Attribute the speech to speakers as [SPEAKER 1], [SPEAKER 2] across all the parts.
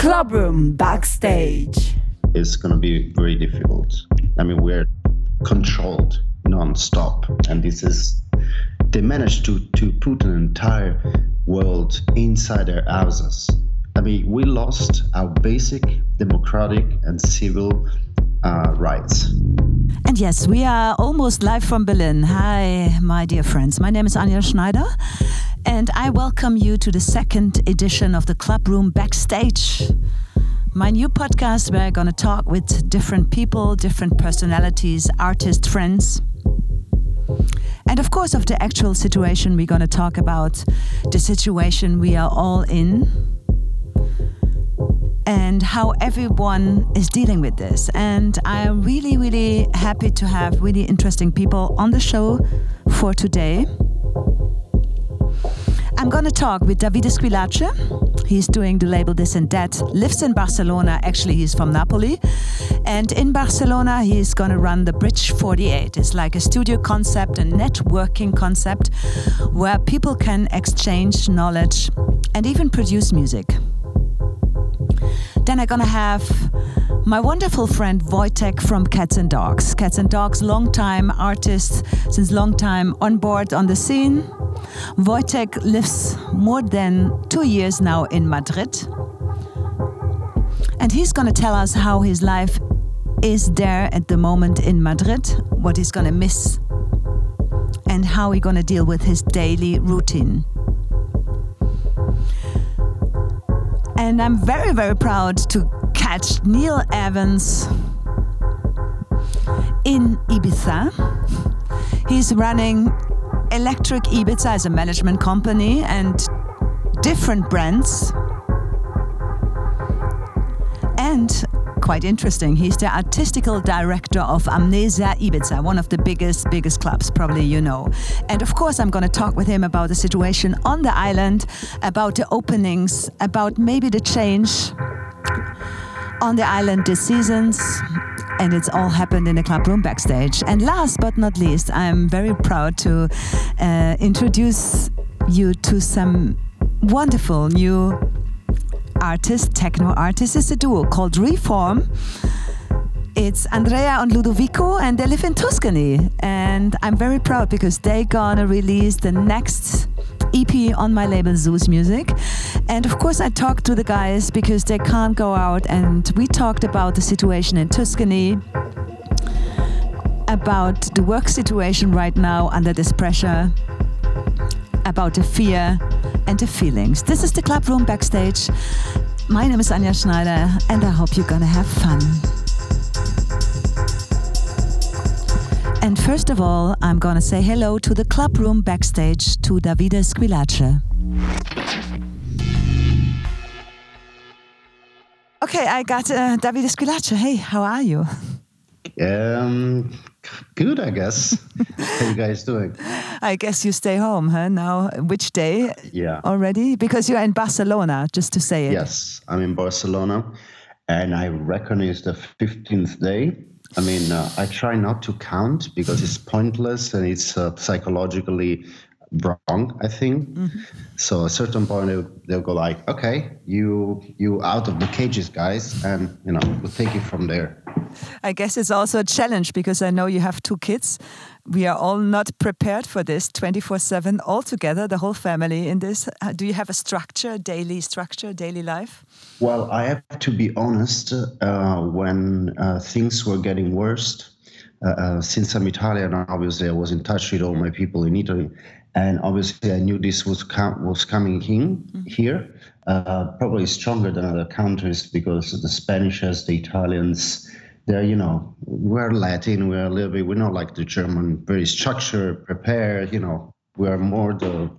[SPEAKER 1] Clubroom Backstage.
[SPEAKER 2] It's going to be very difficult. I mean, we're controlled non-stop, and this is they managed to to put an entire world inside their houses. I mean, we lost our basic democratic and civil uh, rights.
[SPEAKER 3] And yes, we are almost live from Berlin. Hi, my dear friends. My name is Anja Schneider, and I welcome you to the second edition of the Club Room Backstage. My new podcast where I'm going to talk with different people, different personalities, artists, friends. And of course, of the actual situation, we're going to talk about the situation we are all in and how everyone is dealing with this. And I am really, really happy to have really interesting people on the show for today. I'm going to talk with Davide Squillace. He's doing the label This and That, lives in Barcelona. Actually, he's from Napoli. And in Barcelona, he's going to run the Bridge 48. It's like a studio concept, a networking concept where people can exchange knowledge and even produce music. Then I'm gonna have my wonderful friend Wojtek from Cats and Dogs. Cats and Dogs, long time artist, since long time on board on the scene. Wojtek lives more than two years now in Madrid. And he's gonna tell us how his life is there at the moment in Madrid, what he's gonna miss, and how he's gonna deal with his daily routine. And I'm very, very proud to catch Neil Evans in Ibiza. He's running Electric Ibiza as a management company and different brands. And quite interesting. He's the artistical director of Amnesia Ibiza, one of the biggest, biggest clubs, probably you know. And of course, I'm going to talk with him about the situation on the island, about the openings, about maybe the change on the island this seasons. And it's all happened in the club room backstage. And last but not least, I'm very proud to uh, introduce you to some wonderful new artist, techno artist. It's a duo called Reform. It's Andrea and Ludovico, and they live in Tuscany. And I'm very proud because they're gonna release the next EP on my label Sous Music. And of course, I talked to the guys because they can't go out, and we talked about the situation in Tuscany, about the work situation right now under this pressure, about the fear and the feelings. This is the club room backstage. My name is Anja Schneider, and I hope you're gonna have fun. And first of all, I'm gonna say hello to the club room backstage to Davide Squillace. Okay, I got uh, Davide Squillace. Hey, how are you?
[SPEAKER 2] Um, good, I guess. How you guys doing?
[SPEAKER 3] I guess you stay home, huh? Now, which day?
[SPEAKER 2] Yeah.
[SPEAKER 3] Already? Because you're in Barcelona, just to say it.
[SPEAKER 2] Yes, I'm in Barcelona, and I reckon it's the 15th day. I mean, uh, I try not to count because it's pointless and it's uh, psychologically wrong i think mm-hmm. so at a certain point they'll, they'll, go like okay you you out of the cages guys and you know we'll take it from there
[SPEAKER 3] i guess it's also a challenge because i know you have two kids. We are all not prepared for this 24-7 all together the whole family in this. Uh, do you have a structure daily structure daily life?
[SPEAKER 2] Well i have to be honest uh, when uh, things were getting worse uh, uh, since I'm Italian, obviously I was in touch with all my people in Italy, and obviously I knew this was com- was coming in mm-hmm. here, uh, probably stronger than other countries because the Spanish, as the Italians, they're you know we're Latin, we're a little bit we're not like the German, very structured, prepared. You know, we're more the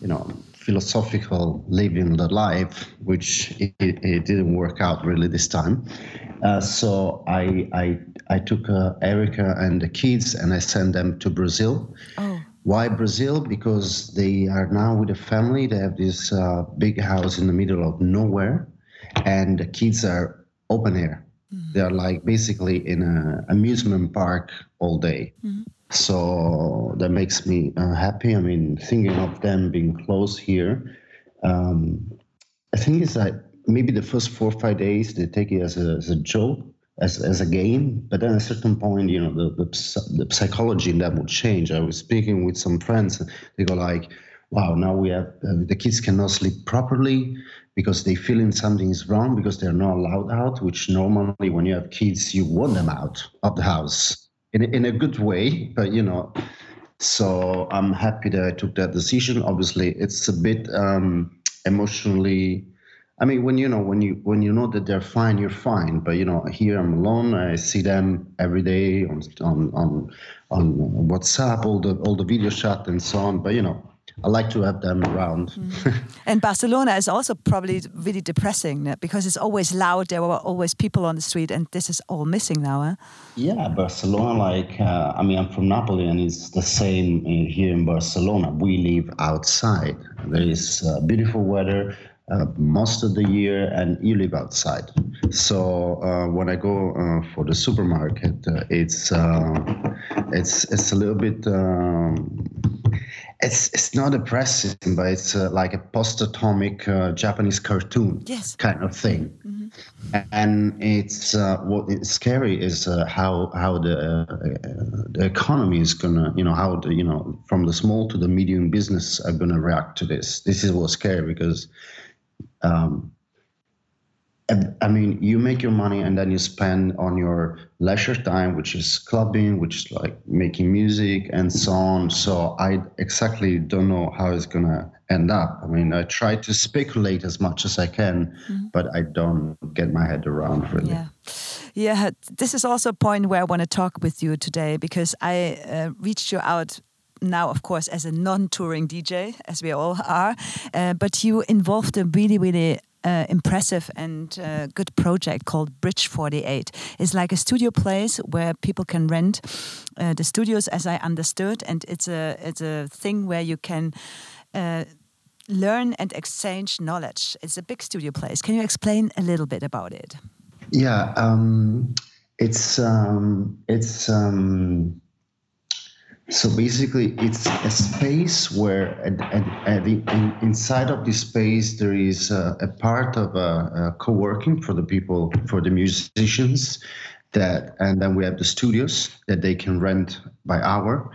[SPEAKER 2] you know philosophical living the life, which it, it didn't work out really this time. Uh, so I I I took uh, Erica and the kids and I sent them to Brazil. Oh why Brazil? Because they are now with a family. They have this uh, big house in the middle of nowhere, and the kids are open air. Mm-hmm. They are like basically in an amusement park all day. Mm-hmm. So that makes me uh, happy. I mean, thinking of them being close here. Um, I think it's like maybe the first four or five days they take it as a, as a joke as, as a game but then at a certain point you know the, the, the psychology in that will change i was speaking with some friends they go like wow now we have uh, the kids cannot sleep properly because they feeling something is wrong because they're not allowed out which normally when you have kids you want them out of the house in a, in a good way but you know so i'm happy that i took that decision obviously it's a bit um, emotionally I mean, when you know when you when you know that they're fine, you're fine. But you know, here I'm alone. I see them every day on on on, on WhatsApp, all the all the video chat and so on. But you know, I like to have them around. Mm.
[SPEAKER 3] and Barcelona is also probably really depressing because it's always loud. There were always people on the street, and this is all missing now. Huh?
[SPEAKER 2] Yeah, Barcelona. Like, uh, I mean, I'm from Napoli, and it's the same here in Barcelona. We live outside. There is uh, beautiful weather uh, most of the year and you live outside. So uh, when I go uh, for the supermarket, uh, it's uh, it's it's a little bit. Um, it's it's not depressing, but it's uh, like a post-atomic Japanese cartoon
[SPEAKER 3] yes.
[SPEAKER 2] kind of thing. Mm-hmm. And it's what is scary is how how the the economy is gonna you know how the you know from the small to the medium business are gonna react to this. This is what's scary because um, I mean, you make your money and then you spend on your leisure time, which is clubbing, which is like making music and so on. So I exactly don't know how it's gonna end up. I mean, I try to speculate as much as I can, mm-hmm. but I don't get my head around really.
[SPEAKER 3] Yeah. Yeah, this is also a point where I want to talk with you today because I uh, reached you out now, of course, as a non-touring DJ, as we all are, uh, but you involved a really, really uh, impressive and uh, good project called Bridge 48. It's like a studio place where people can rent uh, the studios, as I understood, and it's a it's a thing where you can. Uh, learn and exchange knowledge. It's a big studio place. Can you explain a little bit about it?
[SPEAKER 2] Yeah, um, it's um, it's um, so basically, it's a space where at the, in, inside of this space there is a, a part of a, a, co-working for the people, for the musicians, that, and then we have the studios that they can rent by hour,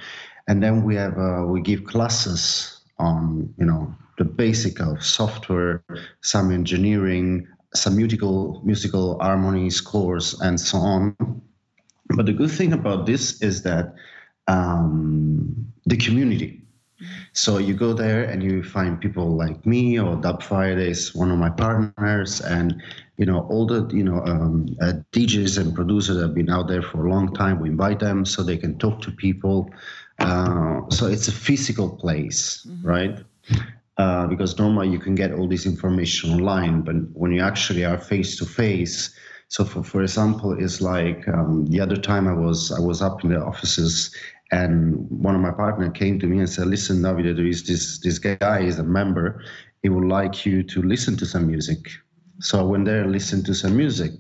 [SPEAKER 2] and then we have uh, we give classes on you know the basic of software, some engineering, some musical musical harmony scores, and so on. But the good thing about this is that um, the community. So you go there and you find people like me or Dubfire is, one of my partners, and you know all the you know um, uh, DJs and producers have been out there for a long time. We invite them so they can talk to people. Uh, so it's a physical place, mm-hmm. right? Uh, because normally you can get all this information online, but when you actually are face to face, so for, for example, it's like um, the other time I was I was up in the offices and one of my partner came to me and said, "Listen, Davide, there is this this guy is a member. He would like you to listen to some music." So I went there and listened to some music,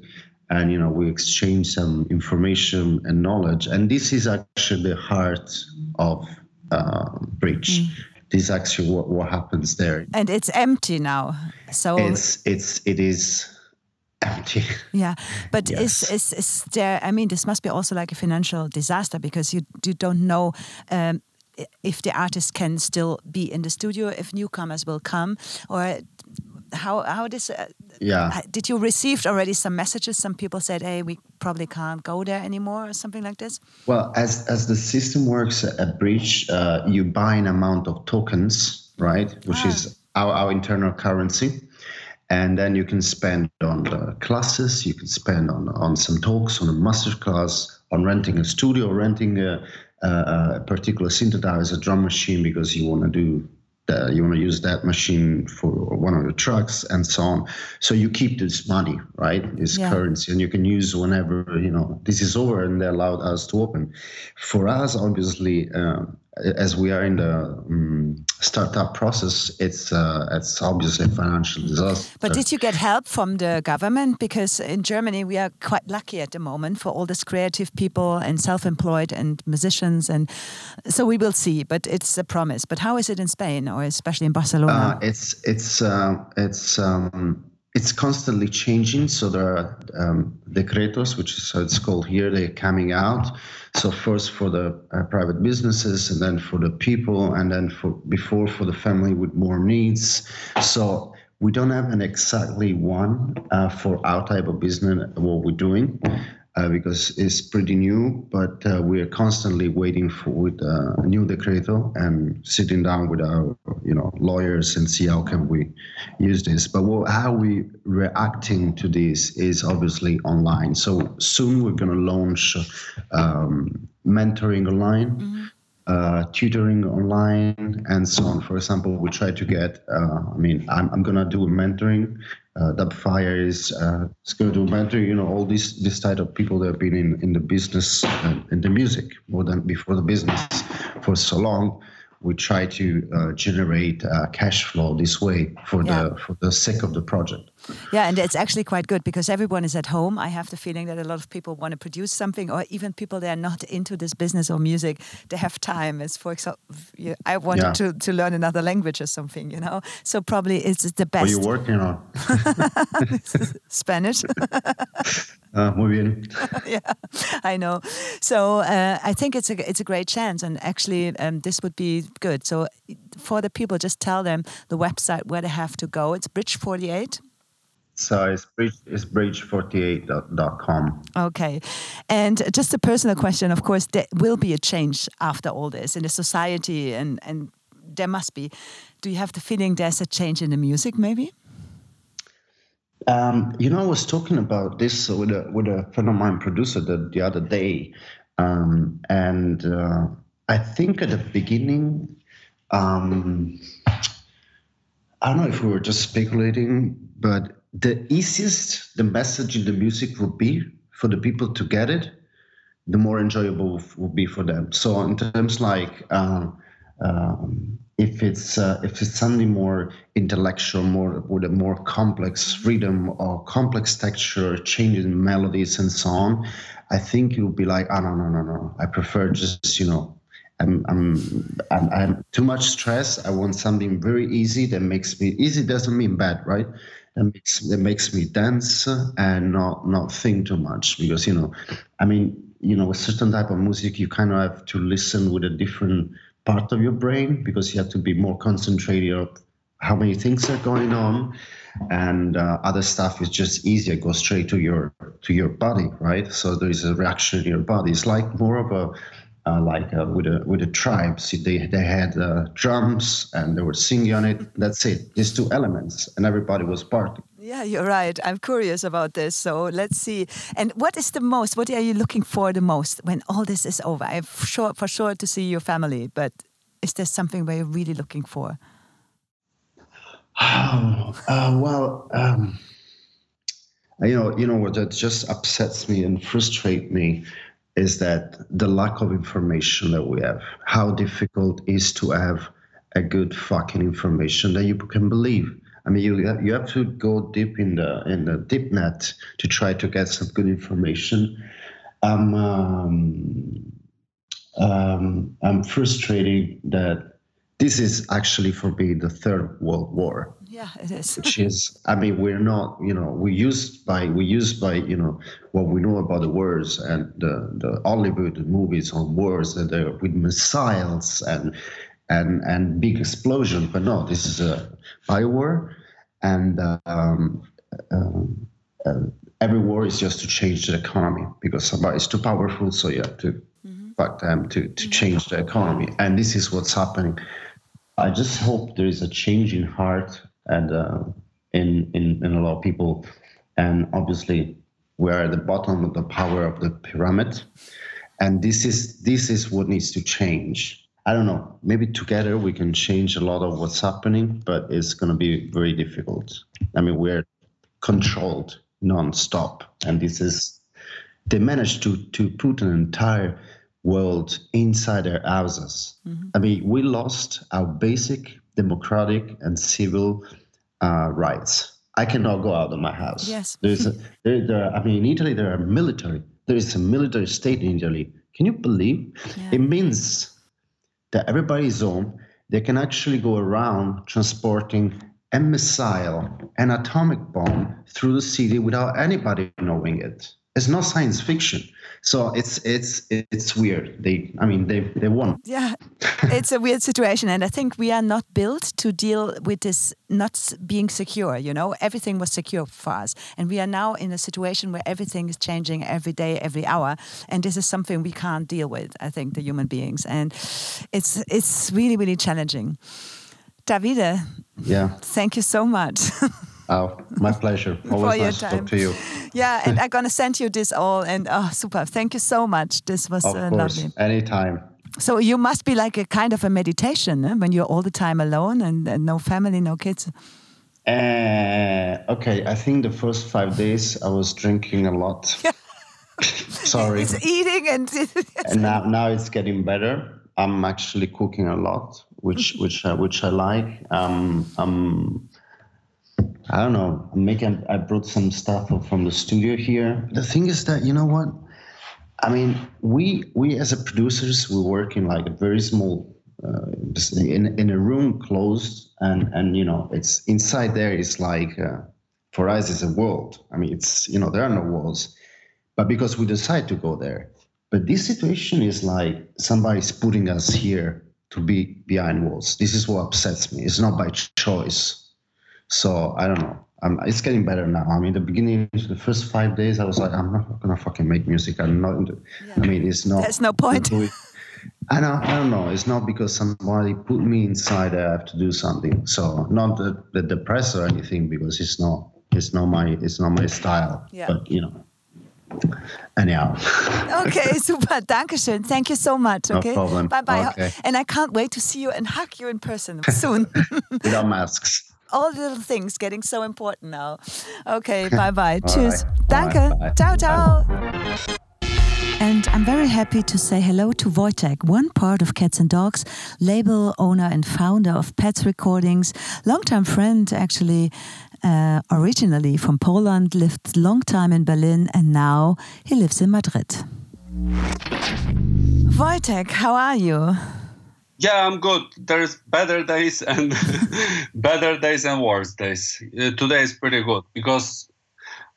[SPEAKER 2] and you know we exchanged some information and knowledge. And this is actually the heart of uh, Bridge. Mm. This is actually what, what happens there.
[SPEAKER 3] And it's empty now. So
[SPEAKER 2] it's it's it is empty.
[SPEAKER 3] Yeah, but yes. is, is is there? I mean, this must be also like a financial disaster because you you don't know. Um, if the artist can still be in the studio, if newcomers will come, or how how this uh,
[SPEAKER 2] yeah
[SPEAKER 3] did you receive already some messages some people said hey we probably can't go there anymore or something like this
[SPEAKER 2] well as as the system works at bridge uh, you buy an amount of tokens right which ah. is our, our internal currency and then you can spend on the classes you can spend on on some talks on a master class on renting a studio renting a, a, particular synthesizer drum machine because you want to do uh, you want to use that machine for one of the trucks and so on. So you keep this money right? This yeah. currency and you can use whenever you know this is over and they allowed us to open. For us obviously um, as we are in the um, startup process, it's uh, it's obviously a financial disaster.
[SPEAKER 3] But did you get help from the government? Because in Germany we are quite lucky at the moment for all these creative people and self-employed and musicians, and so we will see. But it's a promise. But how is it in Spain, or especially in Barcelona?
[SPEAKER 2] Uh, it's it's uh, it's. Um, it's constantly changing. So there are um, decretos, which is how it's called here, they're coming out. So first for the uh, private businesses, and then for the people, and then for before for the family with more needs. So we don't have an exactly one uh, for our type of business what we're doing uh, because it's pretty new, but uh, we are constantly waiting for with uh, a new decreto and sitting down with our you know lawyers and see how can we use this. But what, how we reacting to this is obviously online. So soon we're going to launch um, mentoring online. Mm-hmm. Uh, tutoring online and so on. For example, we try to get, uh, I mean, I'm, I'm going to do a mentoring uh, Dubfire is uh, Skirtle Mentor, you know, all these this type of people that have been in, in the business and in the music more than before the business for so long we try to uh, generate uh, cash flow this way for yeah. the for the sake of the project.
[SPEAKER 3] Yeah, and it's actually quite good because everyone is at home. I have the feeling that a lot of people want to produce something, or even people that are not into this business or music, they have time. As for example, I wanted yeah. to, to learn another language or something, you know. So probably it's the best.
[SPEAKER 2] What are you working on?
[SPEAKER 3] Spanish.
[SPEAKER 2] Uh, muy bien.
[SPEAKER 3] yeah, I know. So uh, I think it's a it's a great chance, and actually um, this would be good. So for the people, just tell them the website where they have to go. It's Bridge Forty Eight.
[SPEAKER 2] So it's bridge it's bridge48.com.
[SPEAKER 3] Okay. And just a personal question, of course, there will be a change after all this in the society and, and there must be. Do you have the feeling there's a change in the music maybe?
[SPEAKER 2] Um, you know, I was talking about this with a with a friend of mine, producer, the, the other day, um, and uh, I think at the beginning, um, I don't know if we were just speculating, but the easiest the message in the music would be for the people to get it, the more enjoyable will be for them. So in terms like. Uh, um, if it's uh, if it's something more intellectual, more with a more complex rhythm or complex texture, changing melodies and so on, I think it would be like, oh no no no no, I prefer just you know, I'm I'm I'm, I'm too much stress. I want something very easy that makes me easy doesn't mean bad, right? That makes that makes me dance and not not think too much because you know, I mean you know a certain type of music you kind of have to listen with a different part of your brain because you have to be more concentrated on how many things are going on and uh, other stuff is just easier go straight to your to your body right? So there is a reaction in your body. It's like more of a uh, like uh, with a with a tribe. See, they they had uh, drums and they were singing on it. That's it. These two elements, and everybody was part.
[SPEAKER 3] Yeah, you're right. I'm curious about this. So let's see. And what is the most? What are you looking for the most when all this is over? I'm sure for sure to see your family, but is there something where you're really looking for?
[SPEAKER 2] Oh, uh, well, um, you know, you know what that just upsets me and frustrates me is that the lack of information that we have, how difficult is to have a good fucking information that you can believe. I mean, you you have to go deep in the in the deep net to try to get some good information. Um, um, um, I'm frustrated that this is actually for me the third world war.
[SPEAKER 3] Yeah, it is.
[SPEAKER 2] which is, I mean, we're not, you know, we used by we used by, you know, what we know about the wars and the the Hollywood movies on wars and the, with missiles and and and big explosion. But no, this is a bio war, and um, um, uh, every war is just to change the economy because somebody's too powerful, so you have to mm-hmm. fuck them to to mm-hmm. change the economy, and this is what's happening. I just hope there is a change in heart and uh, in, in in a lot of people, and obviously we're at the bottom of the power of the pyramid, and this is this is what needs to change. I don't know. Maybe together we can change a lot of what's happening, but it's going to be very difficult. I mean, we're controlled non-stop, and this is they managed to to put an entire world inside their houses. Mm-hmm. I mean, we lost our basic democratic and civil uh, rights. I cannot go out of my house.
[SPEAKER 3] Yes.
[SPEAKER 2] There's a, there, there, I mean, in Italy, there are military. There is a military state in Italy. Can you believe? Yeah. It means that everybody is home. They can actually go around transporting a missile, an atomic bomb through the city without anybody knowing it. It's not science fiction. So it's it's it's weird. They, I mean, they they won.
[SPEAKER 3] Yeah, it's a weird situation, and I think we are not built to deal with this not being secure. You know, everything was secure for us, and we are now in a situation where everything is changing every day, every hour, and this is something we can't deal with. I think the human beings, and it's it's really really challenging. Davide,
[SPEAKER 2] yeah,
[SPEAKER 3] thank you so much.
[SPEAKER 2] Oh, my pleasure. Always nice to talk to you.
[SPEAKER 3] Yeah, and I'm gonna send you this all. And oh, super! Thank you so much. This was
[SPEAKER 2] of
[SPEAKER 3] uh,
[SPEAKER 2] course.
[SPEAKER 3] lovely.
[SPEAKER 2] Anytime.
[SPEAKER 3] So you must be like a kind of a meditation eh? when you're all the time alone and, and no family, no kids.
[SPEAKER 2] Uh, okay, I think the first five days I was drinking a lot. Sorry.
[SPEAKER 3] It's eating and.
[SPEAKER 2] and now now it's getting better. I'm actually cooking a lot, which which uh, which I like. Um, um, I don't know. I'm making. I brought some stuff from the studio here. The thing is that you know what? I mean, we we as a producers we work in like a very small, uh, in in a room closed, and and you know it's inside there is like uh, for us it's a world. I mean, it's you know there are no walls, but because we decide to go there. But this situation is like somebody's putting us here to be behind walls. This is what upsets me. It's not by choice so I don't know. I'm, it's getting better now. I mean, the beginning, the first five days, I was like, I'm not gonna fucking make music. I'm not. Into, yeah. I mean, it's not.
[SPEAKER 3] There's no point.
[SPEAKER 2] I know. I don't know. It's not because somebody put me inside. I have to do something. So not the, the depressed or anything, because it's not. It's not my. It's not my style. Yeah. But you know. Anyhow.
[SPEAKER 3] okay, super. Dankeschön. Thank you so much. Okay.
[SPEAKER 2] No problem.
[SPEAKER 3] Bye bye.
[SPEAKER 2] Okay.
[SPEAKER 3] And I can't wait to see you and hug you in person soon.
[SPEAKER 2] Without masks
[SPEAKER 3] all the little things getting so important now. Okay, bye bye. Tschüss. Right. Danke. Bye. Ciao, ciao. And I'm very happy to say hello to Wojtek, one part of Cats and Dogs, label owner and founder of Pets Recordings, longtime friend actually, uh, originally from Poland, lived long time in Berlin, and now he lives in Madrid. Wojtek, how are you?
[SPEAKER 4] Yeah, I'm good. There's better days and better days and worse days. Uh, today is pretty good because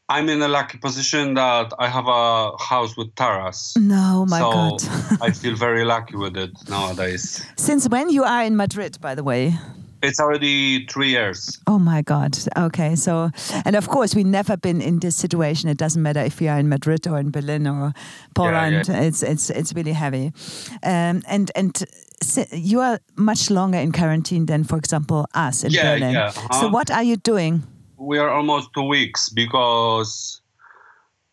[SPEAKER 4] I'm in a lucky position that I have a house with terrace.
[SPEAKER 3] No, my
[SPEAKER 4] so
[SPEAKER 3] God.
[SPEAKER 4] I feel very lucky with it nowadays.
[SPEAKER 3] Since when you are in Madrid, by the way?
[SPEAKER 4] It's already three years.
[SPEAKER 3] Oh my God. Okay. So, and of course, we've never been in this situation. It doesn't matter if you are in Madrid or in Berlin or Poland. Yeah, yeah. It's it's it's really heavy. Um, and and you are much longer in quarantine than, for example, us in
[SPEAKER 4] yeah,
[SPEAKER 3] Berlin.
[SPEAKER 4] Yeah. Uh-huh.
[SPEAKER 3] So what are you doing?
[SPEAKER 4] We are almost two weeks because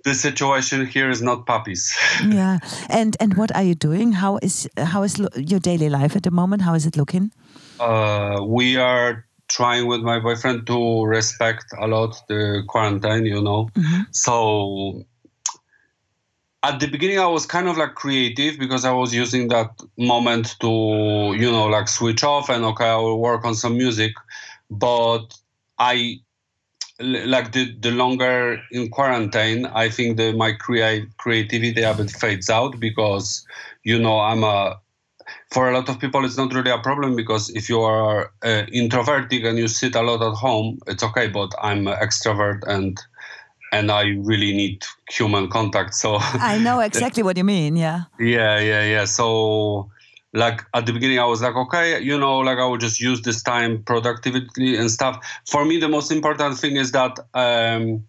[SPEAKER 4] the situation here is not puppies.
[SPEAKER 3] yeah, and and what are you doing? How is how is your daily life at the moment? How is it looking?
[SPEAKER 4] Uh, we are trying with my boyfriend to respect a lot the quarantine. You know, mm-hmm. so at the beginning i was kind of like creative because i was using that moment to you know like switch off and okay i will work on some music. But i like the, the longer in quarantine i think that my crea- creativity a bit fades out because you know i'm a for a lot of people it's not really a problem because if you are uh, introverted and you sit a lot at home it's okay but i'm an extrovert and and I really need human contact. So
[SPEAKER 3] I know exactly what you mean. Yeah.
[SPEAKER 4] Yeah, yeah, yeah. So like at the beginning, I was like, okay, you know, like I will just use this time productively and stuff. For me, the most important thing is that um,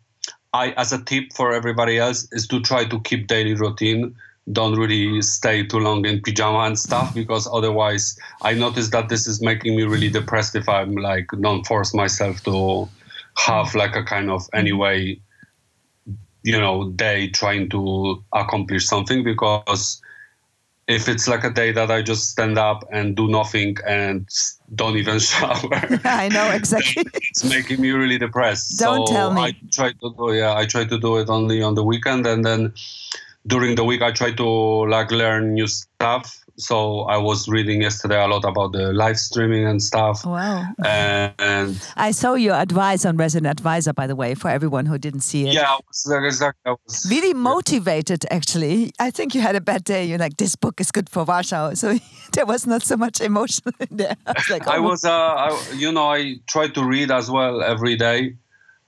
[SPEAKER 4] I, as a tip for everybody else, is to try to keep daily routine. Don't really stay too long in pajama and stuff because otherwise, I notice that this is making me really depressed if I'm like don't force myself to have like a kind of anyway you know day trying to accomplish something because if it's like a day that I just stand up and do nothing and don't even shower,
[SPEAKER 3] I know exactly.
[SPEAKER 4] it's making me really depressed.
[SPEAKER 3] Don't
[SPEAKER 4] so
[SPEAKER 3] tell me.
[SPEAKER 4] I try to do yeah, I try to do it only on the weekend, and then during the week I try to like learn new stuff So I was reading yesterday a lot about the live streaming and stuff.
[SPEAKER 3] Wow.
[SPEAKER 4] And,
[SPEAKER 3] I saw your advice on Resident Advisor, by the way, for everyone who didn't see it.
[SPEAKER 4] Yeah, I was, exactly. I was,
[SPEAKER 3] really motivated, actually. I think you had a bad day. You're like, this book is good for Warsaw. So there was not so much emotion in there. I was like, oh.
[SPEAKER 4] I was, uh, I, you know, I try to read as well every day.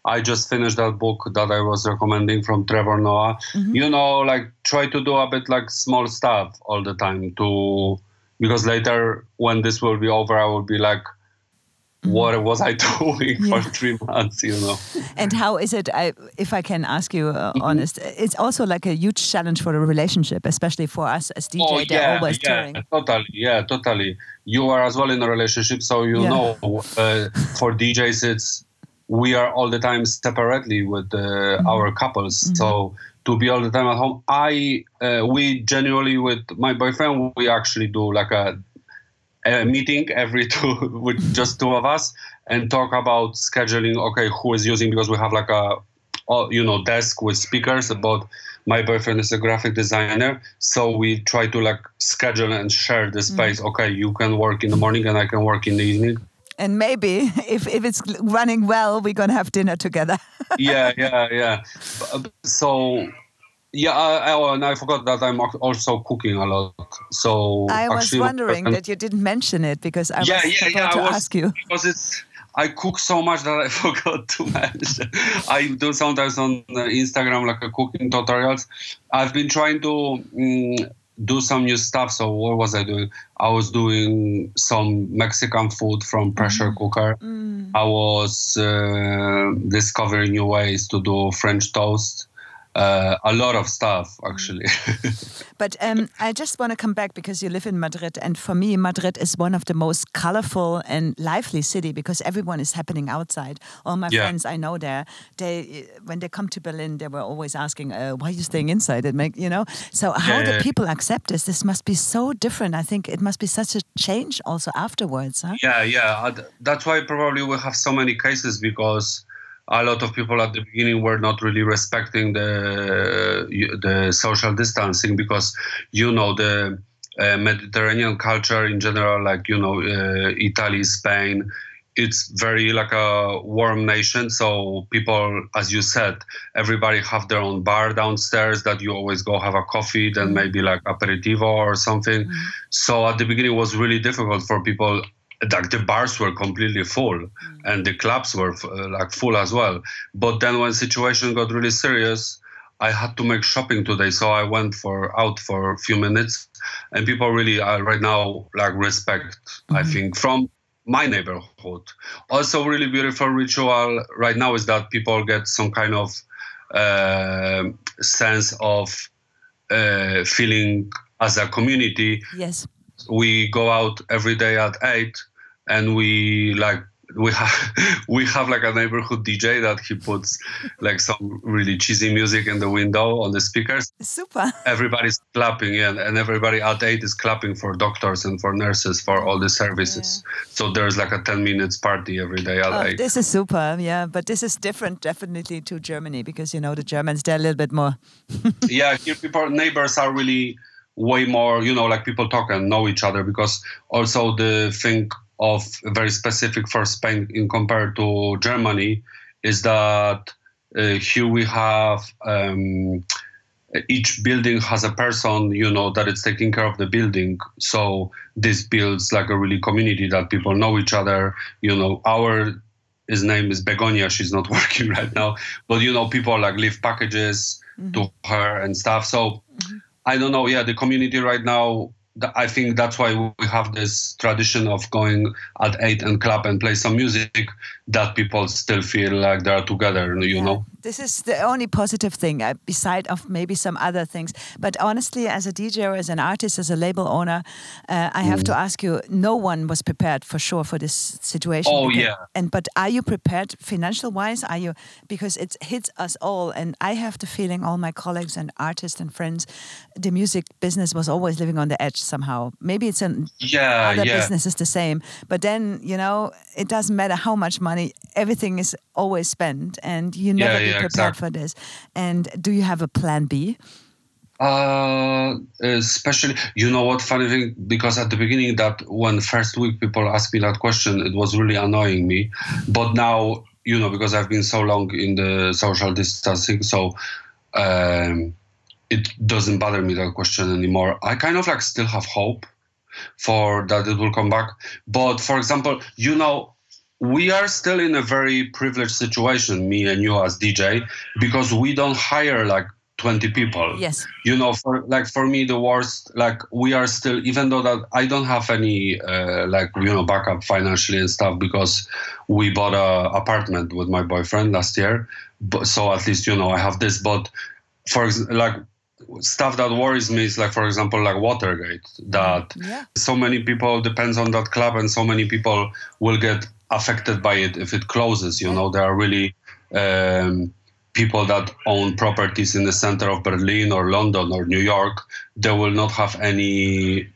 [SPEAKER 4] I just finished that book that I was recommending from Trevor Noah. Mm-hmm. You know, like try to do a bit like small stuff all the time to because later when this will be over, I will be like, mm-hmm. what was I doing yeah. for three months? You know.
[SPEAKER 3] And how is it? I, if I can ask you, uh, mm-hmm. honest, it's also like a huge challenge for the relationship, especially for us as DJ. Oh,
[SPEAKER 4] yeah,
[SPEAKER 3] always
[SPEAKER 4] yeah,
[SPEAKER 3] touring.
[SPEAKER 4] totally, yeah, totally. You are as well in a relationship, so you yeah. know. Uh, for DJs, it's we are all the time separately with uh, mm-hmm. our couples. Mm-hmm. So to be all the time at home, I uh, we genuinely with my boyfriend we actually do like a, a meeting every two with just two of us and talk about scheduling. Okay, who is using because we have like a you know desk with speakers about my boyfriend is a graphic designer so we try to like schedule and share the space mm-hmm. okay you can work in the morning and i can work in the evening
[SPEAKER 3] and maybe if, if it's running well we're gonna have dinner together
[SPEAKER 4] yeah yeah yeah so yeah I, oh, and i forgot that i'm also cooking a lot so
[SPEAKER 3] i was wondering that you didn't mention it because i
[SPEAKER 4] yeah,
[SPEAKER 3] was
[SPEAKER 4] yeah,
[SPEAKER 3] about
[SPEAKER 4] yeah,
[SPEAKER 3] to
[SPEAKER 4] was,
[SPEAKER 3] ask you
[SPEAKER 4] because it's I cook so much that I forgot to mention. I do sometimes on Instagram like a cooking tutorials. I've been trying to um, do some new stuff. So what was I doing? I was doing some Mexican food from pressure mm. cooker. Mm. I was uh, discovering new ways to do French toast uh, a lot of stuff actually.
[SPEAKER 3] but um, I just want to come back because you live in Madrid, and for me, Madrid is one of the most colorful and lively city because everyone is happening outside. All my yeah. friends I know there, they when they come to Berlin, they were always asking, uh, "Why are you staying inside?" It make you know. So how yeah, do people accept this? This must be so different. I think it must be such a change also afterwards. Huh?
[SPEAKER 4] Yeah, yeah. That's why probably we have so many cases because a lot of people at the beginning were not really respecting the the social distancing because you know the uh, Mediterranean culture in general, like you know uh, Italy, Spain, it's very like a warm nation. So people, as you said, everybody have their own bar downstairs that you always go have a coffee, then mm-hmm. maybe like aperitivo or something. Mm. So at the beginning, it was really difficult for people like the bars were completely full mm. and the clubs were uh, like full as well but then when situation got really serious i had to make shopping today so i went for out for a few minutes and people really uh, right now like respect mm-hmm. i think from my neighborhood also really beautiful ritual right now is that people get some kind of uh, sense of uh, feeling as a community
[SPEAKER 3] yes
[SPEAKER 4] we go out every day at eight and we like we have we have like a neighborhood DJ that he puts like some really cheesy music in the window on the speakers.
[SPEAKER 3] Super.
[SPEAKER 4] Everybody's clapping, yeah, and everybody at eight is clapping for doctors and for nurses for all the services. Yeah. So there's like a ten minutes party every day at
[SPEAKER 3] oh,
[SPEAKER 4] eight.
[SPEAKER 3] This is super, yeah. But this is different, definitely, to Germany because you know the Germans they're a little bit more.
[SPEAKER 4] yeah, here people neighbors are really way more, you know, like people talk and know each other because also the thing of very specific for Spain in compared to Germany is that uh, here we have um, each building has a person you know that is taking care of the building. So this builds like a really community that people know each other. You know our his name is Begoña. She's not working right now. But you know people like leave packages mm-hmm. to her and stuff. So mm-hmm. I don't know yeah the community right now I think that's why we have this tradition of going at eight and club and play some music that people still feel like they're together, you yeah. know
[SPEAKER 3] this is the only positive thing uh, beside of maybe some other things. But honestly as a dj or as an artist as a label owner uh, i have mm. to ask you no one was prepared for sure for this situation.
[SPEAKER 4] Oh because, yeah.
[SPEAKER 3] and but are you prepared financial wise are you because it hits us all. And i have the feeling all my colleagues and artists and friends the music business was always living on the edge somehow. Maybe it's an
[SPEAKER 4] yeah
[SPEAKER 3] other
[SPEAKER 4] yeah.
[SPEAKER 3] business is the same. But then you know it doesn't matter how much money everything is always spent. And you never
[SPEAKER 4] yeah,
[SPEAKER 3] be prepared exactly. for this. And do you have a plan B?
[SPEAKER 4] Uh, especially, you know what? Funny thing, because at the beginning, that when first week people asked me that question, it was really annoying me. But now, you know, because I've been so long in the social distancing, so um, it doesn't bother me that question anymore. I kind of like still have hope for that it will come back. But for example, you know, we are still in a very privileged situation, me and you as DJ, because we don't hire like 20 people
[SPEAKER 3] yes
[SPEAKER 4] you know for like for me the worst like we are still even though that i don't have any uh, like you know backup financially and stuff because we bought a apartment with my boyfriend last year but so at least you know i have this but for like stuff that worries me is like for example like watergate that
[SPEAKER 3] yeah.
[SPEAKER 4] so many people depends on that club and so many people will get affected by it if it closes you know? There are really um, people that own properties in the center of Berlin or London or New York, they will not have any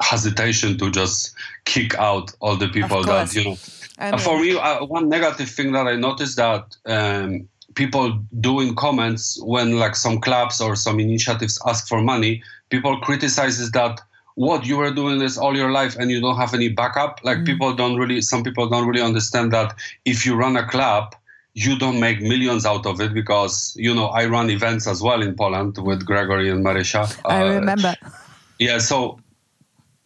[SPEAKER 4] hesitation to just kick out all the people that you know. I mean, for me, uh, one negative thing that I noticed that um, people doing comments when like some clubs or some initiatives ask for money, people criticizes that what you were doing this all your life and you don't have any backup. Like mm. people don't really, some people don't really understand that if you run a club you don't make millions out of it because you know I run events as well in Poland with Gregory and Marysia.
[SPEAKER 3] I uh, remember.
[SPEAKER 4] Yeah, so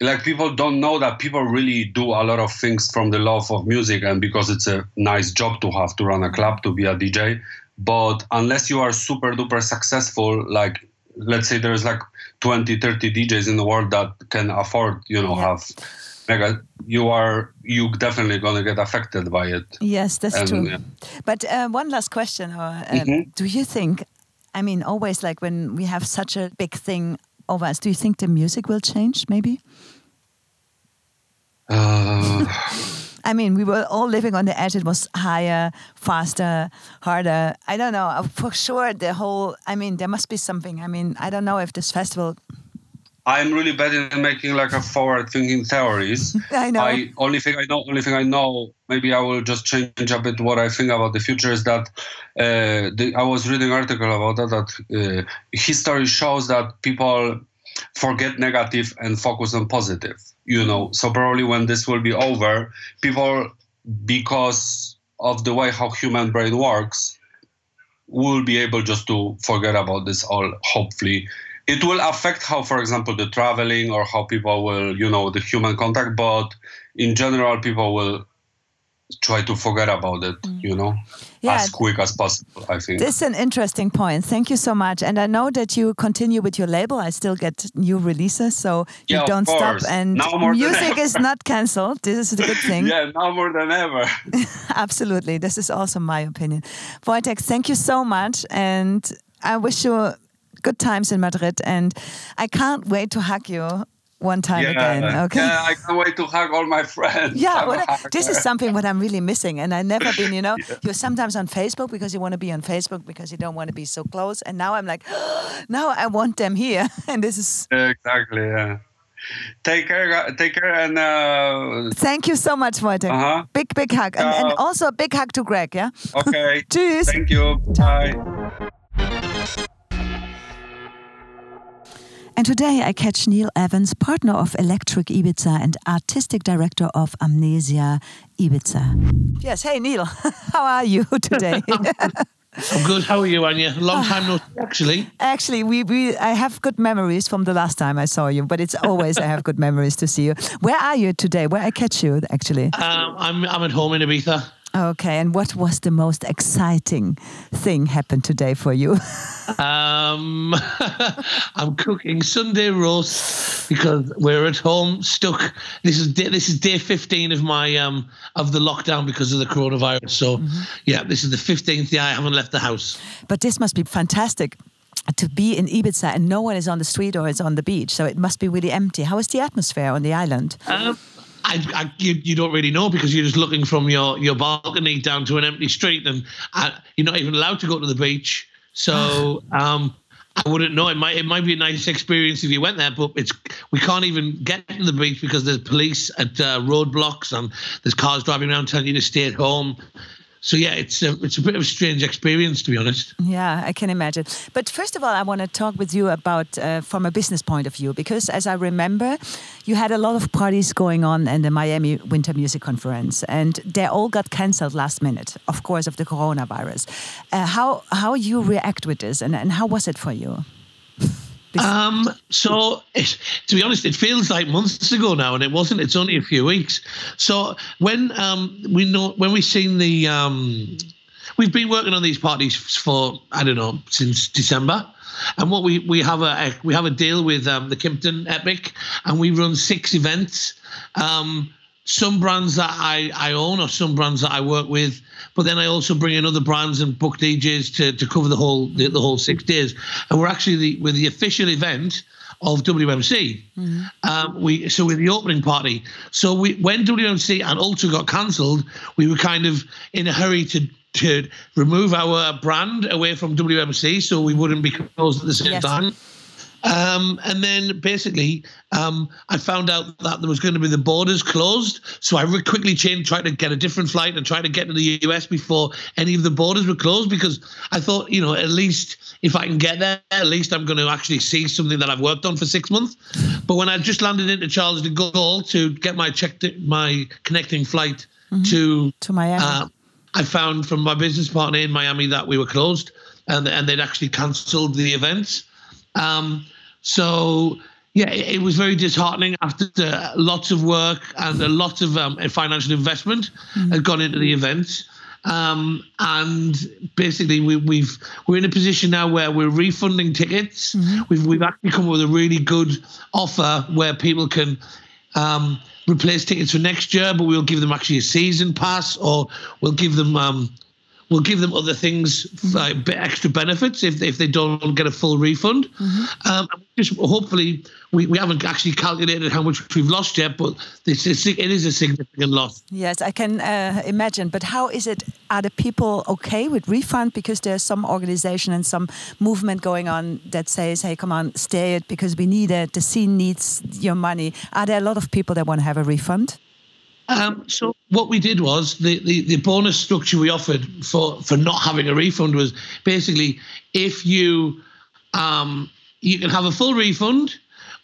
[SPEAKER 4] like people don't know that people really do a lot of things from the love of music and because it's a nice job to have to run a club to be a DJ. But unless you are super duper successful, like let's say there's like 20, 30 DJs in the world that can afford, you know, yeah. have mega. you are you definitely going to get affected by it.
[SPEAKER 3] Yes, that's and, true. Yeah. But uh, one last question: uh, mm -hmm. Do you think? I mean, always like when we have such a big thing over us, do you think the music will change? Maybe.
[SPEAKER 4] Uh,
[SPEAKER 3] I mean, we were all living on the edge. It was higher, faster, harder. I don't know. For sure, the whole. I mean, there must be something. I mean, I don't know if this festival
[SPEAKER 4] I'm really bad in making like a forward-thinking theories.
[SPEAKER 3] I know.
[SPEAKER 4] I only thing I know, only thing I know. Maybe I will just change a bit what I think about the future. Is that uh, the, I was reading an article about that. That uh, history shows that people forget negative and focus on positive. You know, so probably when this will be over, people, because of the way how human brain works, will be able just to forget about this all. Hopefully it will affect how, for example, the traveling or how people will, you know, the human contact. But in general, people will try to forget about it, mm. you know, yeah, as quick as possible, I think.
[SPEAKER 3] This is an interesting point. Thank you so much. And I know that you continue with your label. I still get new releases, so you don't stop. And music is not cancelled. This is a good thing.
[SPEAKER 4] yeah, now more than ever.
[SPEAKER 3] Absolutely. This is also my opinion. Wojtek, thank you so much. And I wish you good times in Madrid, and I can't wait to hug you one time
[SPEAKER 4] yeah,
[SPEAKER 3] again. Okay.
[SPEAKER 4] Yeah, I can't wait to hug all my friends.
[SPEAKER 3] Yeah, this is something what I'm really missing, and I never been. You know, yeah. you're sometimes on Facebook because you want to be on Facebook because you don't want to be so close, and now I'm like, oh, now I want them here, and this is
[SPEAKER 4] exactly yeah. Take care, take care, and uh,
[SPEAKER 3] thank you so much, Wojtek. Uh-huh. Big, big hug, and, and, also a big hug to Greg. Yeah.
[SPEAKER 4] Okay.
[SPEAKER 3] Cheers.
[SPEAKER 4] Thank you. Bye.
[SPEAKER 3] And today I catch Neil Evans, partner of Electric Ibiza and artistic director of Amnesia Ibiza. Yes, hey Neil, how are you today?
[SPEAKER 5] I'm good. How are you, Anja? Long time no actually.
[SPEAKER 3] Actually, we, we I have good memories from the last time I saw you, but it's always I have good memories to see you. Where are you today? Where I catch you actually?
[SPEAKER 5] Um, I'm I'm at home in Ibiza.
[SPEAKER 3] Okay, and what was the most exciting thing happened today for you?
[SPEAKER 5] um, I'm cooking Sunday roast because we're at home stuck. This is day, this is day 15 of my um of the lockdown because of the coronavirus. So, mm-hmm. yeah, this is the 15th day I haven't left the house.
[SPEAKER 3] But this must be fantastic to be in Ibiza and no one is on the street or is on the beach, so it must be really empty. How is the atmosphere on the island?
[SPEAKER 5] Um, I, I, you, you, don't really know because you're just looking from your, your balcony down to an empty street, and uh, you're not even allowed to go to the beach. So um, I wouldn't know. It might it might be a nice experience if you went there, but it's we can't even get to the beach because there's police at uh, roadblocks and there's cars driving around telling you to stay at home. So yeah, it's a, it's a bit of a strange experience to be honest.
[SPEAKER 3] Yeah, I can imagine. But first of all, I want to talk with you about uh, from a business point of view because, as I remember, you had a lot of parties going on in the Miami Winter Music Conference, and they all got cancelled last minute, of course, of the coronavirus. Uh, how how you react with this, and, and how was it for you?
[SPEAKER 5] Um, so it, to be honest, it feels like months ago now, and it wasn't. It's only a few weeks. So when um, we know when we've seen the um, we've been working on these parties for I don't know since December. And what we we have a, a we have a deal with um, the Kimpton Epic, and we run six events. Um, some brands that I, I own or some brands that I work with, but then I also bring in other brands and book DJs to, to cover the whole the, the whole six days. And we're actually the, with the official event of WMC. Mm-hmm. Um, we so we're the opening party. So we when WMC and Ultra got cancelled, we were kind of in a hurry to to remove our brand away from WMC so we wouldn't be closed at the same yes. time. Um, and then basically, um, I found out that there was going to be the borders closed. So I quickly changed, tried to get a different flight and tried to get to the US before any of the borders were closed because I thought, you know, at least if I can get there, at least I'm going to actually see something that I've worked on for six months. But when I just landed into Charles de Gaulle to get my checked my connecting flight mm-hmm. to
[SPEAKER 3] to Miami. Uh,
[SPEAKER 5] I found from my business partner in Miami that we were closed and, and they'd actually cancelled the events. Um, so yeah, it, was very disheartening after the, lots of work and a lot of um, financial investment mm-hmm. had gone into the event. Um, and basically, we, we've we're in a position now where we're refunding tickets. Mm-hmm. We've we've actually come up with a really good offer where people can um, replace tickets for next year, but we'll give them actually a season pass, or we'll give them um, we'll give them other things, like extra benefits if, if they don't get a full refund. Mm-hmm. Um, just hopefully, we, we haven't actually calculated how much we've lost yet, but this is, it is a significant loss.
[SPEAKER 3] Yes, I can uh, imagine. But how is it? Are the people okay with refund? Because there's some organization and some movement going on that says, hey, come on, stay it because we need it. The scene needs your money. Are there a lot of people that want to have a refund?
[SPEAKER 5] Um, so what we did was the, the, the bonus structure we offered for, for not having a refund was basically if you um, you can have a full refund,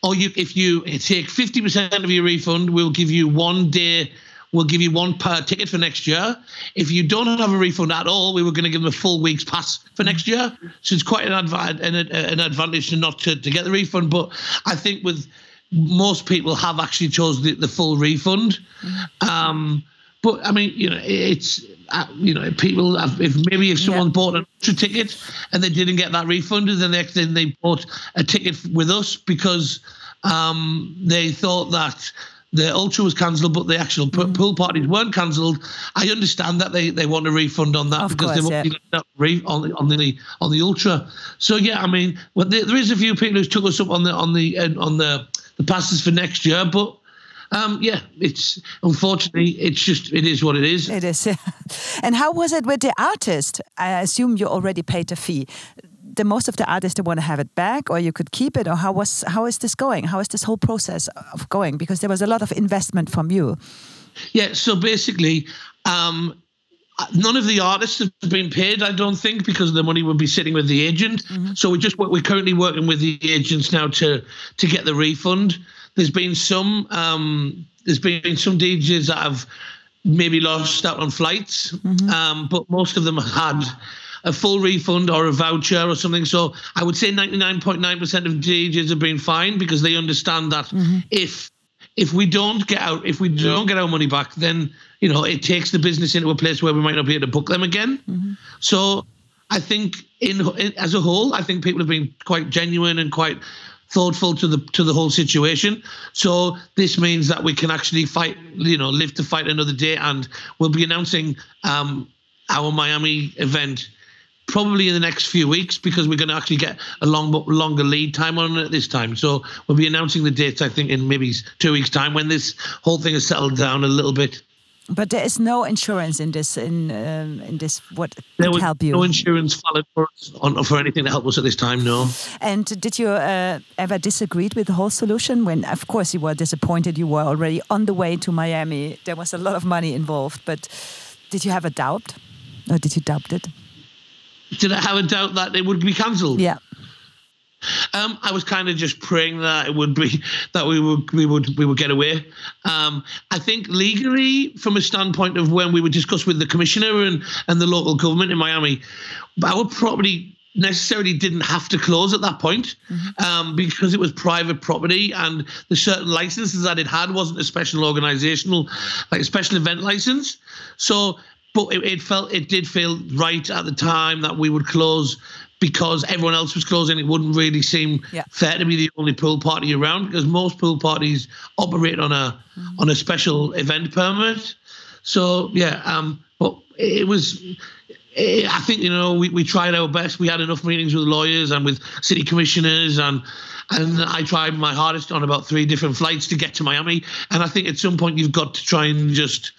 [SPEAKER 5] or you if you take fifty percent of your refund, we'll give you one day. We'll give you one per ticket for next year. If you don't have a refund at all, we were going to give them a full week's pass for next year. So it's quite an, adv- an, an advantage to not to, to get the refund. But I think with most people have actually chosen the, the full refund. Mm-hmm. Um, but I mean, you know, it's uh, you know, people have, if maybe if someone yeah. bought an extra ticket and they didn't get that refunded, then they then they bought a ticket with us because um, they thought that the ultra was cancelled, but the actual mm. pool parties weren't cancelled. I understand that they, they want a refund on that
[SPEAKER 3] of
[SPEAKER 5] because
[SPEAKER 3] course,
[SPEAKER 5] they
[SPEAKER 3] want
[SPEAKER 5] yeah. re- on the on the on the ultra. So yeah, I mean, well, there, there is a few people who took us up on the on the on the the passes for next year. But um, yeah, it's unfortunately it's just it is what it is.
[SPEAKER 3] It is. and how was it with the artist? I assume you already paid a fee. The most of the artists they want to have it back, or you could keep it, or how was how is this going? How is this whole process of going? Because there was a lot of investment from you.
[SPEAKER 5] Yeah. So basically. Um, none of the artists have been paid, I don't think, because the money would be sitting with the agent. Mm-hmm. So we just we're currently working with the agents now to to get the refund. There's been some um, there's been some DJs that have maybe lost out on flights, mm-hmm. um, but most of them had a full refund or a voucher or something. So I would say 99.9% of DJs have been fine because they understand that mm-hmm. if if we don't get out, if we don't get our money back, then you know it takes the business into a place where we might not be able to book them again. Mm-hmm. So I think in, in, as a whole, I think people have been quite genuine and quite thoughtful to the to the whole situation. So this means that we can actually fight, you know, live to fight another day, and we'll be announcing um, our Miami event probably in the next few weeks because we're going to actually get a long longer lead time on it this time. So we'll be announcing the dates I think in maybe two weeks time when this whole thing has settled down a little bit.
[SPEAKER 3] But there is no insurance in this in um, in this what
[SPEAKER 5] there
[SPEAKER 3] was help you.
[SPEAKER 5] No insurance followed for us on, for anything to help us at this time. No.
[SPEAKER 3] And did you uh, ever disagreed with the whole solution? When of course you were disappointed, you were already on the way to Miami. There was a lot of money involved, but did you have a doubt? Or did you doubt it?
[SPEAKER 5] Did I have a doubt that it would be cancelled?
[SPEAKER 3] Yeah.
[SPEAKER 5] Um, I was kind of just praying that it would be that we would we would we would get away. Um, I think legally, from a standpoint of when we would discuss with the commissioner and and the local government in Miami, our property necessarily didn't have to close at that point mm-hmm. um, because it was private property and the certain licenses that it had wasn't a special organizational like a special event license so but it, it felt it did feel right at the time that we would close because everyone else was closing, it wouldn't really seem yeah. fair to be the only pool party around because most pool parties operate on a mm-hmm. on a special event permit. So yeah, um, but it was. It, I think you know we, we tried our best. We had enough meetings with lawyers and with city commissioners and and I tried my hardest on about three different flights to get to Miami. And I think at some point you've got to try and just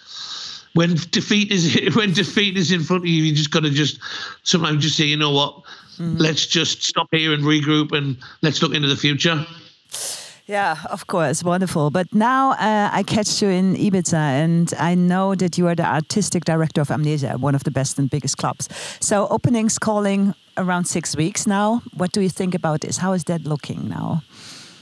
[SPEAKER 5] when defeat is when defeat is in front of you, you just got to just sometimes just say, you know what, mm-hmm. let's just stop here and regroup and let's look into the future.
[SPEAKER 3] Yeah, of course, wonderful. But now uh, I catch you in Ibiza, and I know that you are the artistic director of Amnesia, one of the best and biggest clubs. So openings calling around six weeks now. What do you think about this? How is that looking now?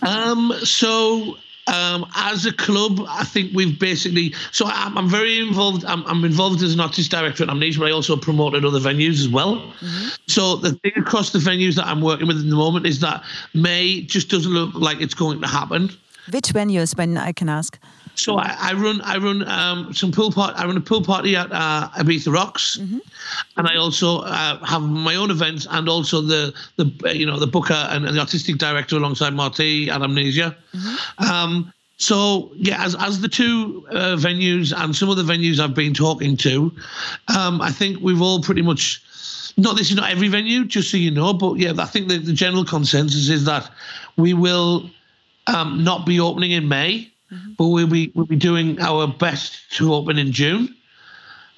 [SPEAKER 5] Um, so um, as a club, I think we've basically. So I'm, I'm very involved. I'm, I'm, involved as an artist director at Amnesia, but I also promoted other venues as well. Mm-hmm. So the thing across the venues that I'm working with at the moment is that May just doesn't look like it's going to happen.
[SPEAKER 3] Which venues, when I can ask?
[SPEAKER 5] So I, I run I run um, some pool part. I run a pool party at uh, Ibiza Rocks, mm-hmm. and I also uh, have my own events and also the the you know the booker and, and the artistic director alongside Marty at Amnesia. Mm-hmm. Um, so yeah, as as the two uh, venues and some of the venues I've been talking to, um, I think we've all pretty much. Not this is not every venue, just so you know, but yeah, I think the, the general consensus is that we will um, not be opening in May. Mm-hmm. But we'll be we'll be doing our best to open in June,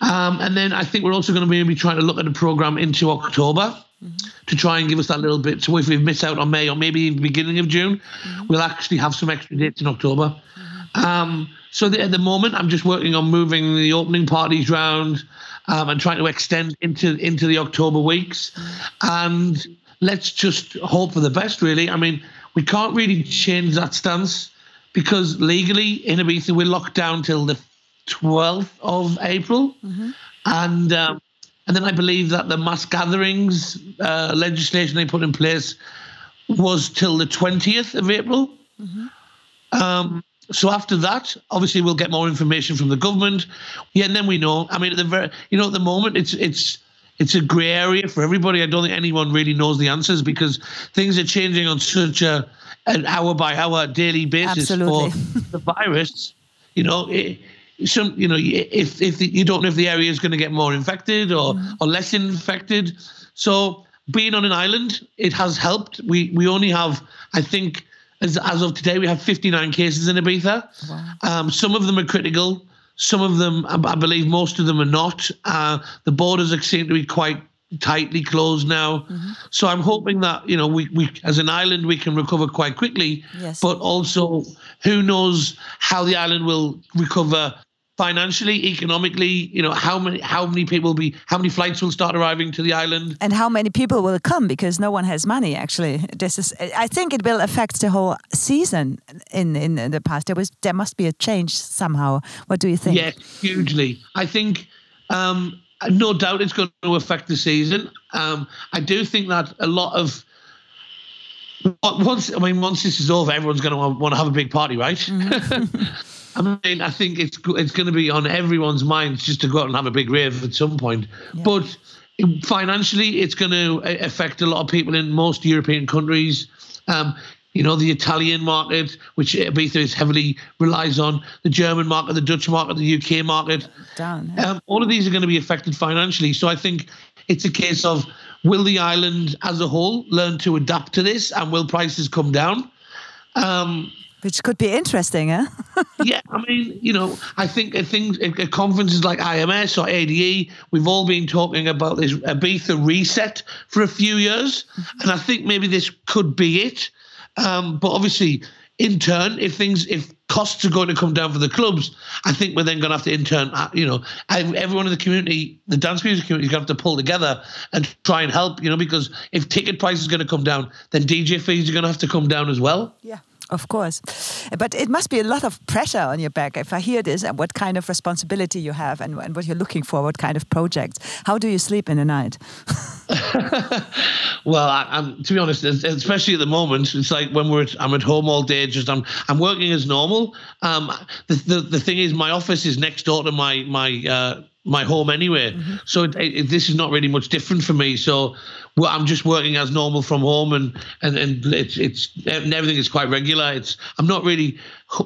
[SPEAKER 5] um, and then I think we're also going to be trying to look at a program into October. Mm-hmm. To try and give us that little bit. So if we've missed out on May or maybe the beginning of June, mm-hmm. we'll actually have some extra dates in October. Mm-hmm. Um, so the, at the moment, I'm just working on moving the opening parties round um, and trying to extend into into the October weeks. Mm-hmm. And let's just hope for the best. Really, I mean, we can't really change that stance because legally in Ibiza we're locked down till the 12th of April, mm-hmm. and um, and then I believe that the mass gatherings uh, legislation they put in place was till the 20th of April. Mm-hmm. Um, so after that, obviously we'll get more information from the government. Yeah, and then we know. I mean, at the very, you know, at the moment it's it's it's a grey area for everybody. I don't think anyone really knows the answers because things are changing on such a an hour by hour daily basis
[SPEAKER 3] Absolutely.
[SPEAKER 5] for the virus. You know, it, some you know if if the, you don't know if the area is going to get more infected or mm. or less infected. So being on an island, it has helped. We we only have, I think, as as of today, we have 59 cases in Ibiza. Wow. Um, some of them are critical. Some of them, I believe, most of them are not. Uh, the borders seem to be quite tightly closed now. Mm-hmm. So I'm hoping that you know we, we as an island we can recover quite quickly.
[SPEAKER 3] Yes.
[SPEAKER 5] But also, who knows how the island will recover financially, economically, you know, how many how many people will be how many flights will start arriving to the island,
[SPEAKER 3] and how many people will come because no one has money. Actually, this is I think it will affect the whole season. In in the past, there was there must be a change somehow. What do you think?
[SPEAKER 5] Yeah, hugely. I think. Um, no doubt it's going to affect the season. Um, I do think that a lot of once I mean once this is over, everyone's going to want to have a big party, right? Mm-hmm. I mean, I think it's it's going to be on everyone's minds just to go out and have a big rave at some point. Yeah. But financially, it's going to affect a lot of people in most European countries. Um, you know, the Italian market, which Ibiza is heavily relies on, the German market, the Dutch market, the UK market.
[SPEAKER 3] Down, yeah.
[SPEAKER 5] um, all of these are going to be affected financially. So I think it's a case of will the island as a whole learn to adapt to this and will prices come down? Um,
[SPEAKER 3] which could be interesting, eh?
[SPEAKER 5] yeah, I mean, you know, I think at things at conferences like IMS or ADE, we've all been talking about this Ibiza reset for a few years, mm-hmm. and I think maybe this could be it. Um, but obviously, in turn, if things, if costs are going to come down for the clubs, I think we're then going to have to in turn, uh, you know, everyone in the community, the dance music community, is going to have to pull together and try and help, you know, because if ticket prices are going to come down, then DJ fees are going to have to come down as well.
[SPEAKER 3] Yeah. Of course. But it must be a lot of pressure on your back. If I hear this and what kind of responsibility you have and, and what you're looking for, what kind of projects, how do you sleep in the night?
[SPEAKER 5] well, I, to be honest, especially at the moment, it's like when we're at, I'm at home all day. Just I'm I'm working as normal. Um, the, the the thing is, my office is next door to my my uh, my home anyway. Mm-hmm. So it, it, this is not really much different for me. So well, I'm just working as normal from home, and and and it's it's and everything is quite regular. It's I'm not really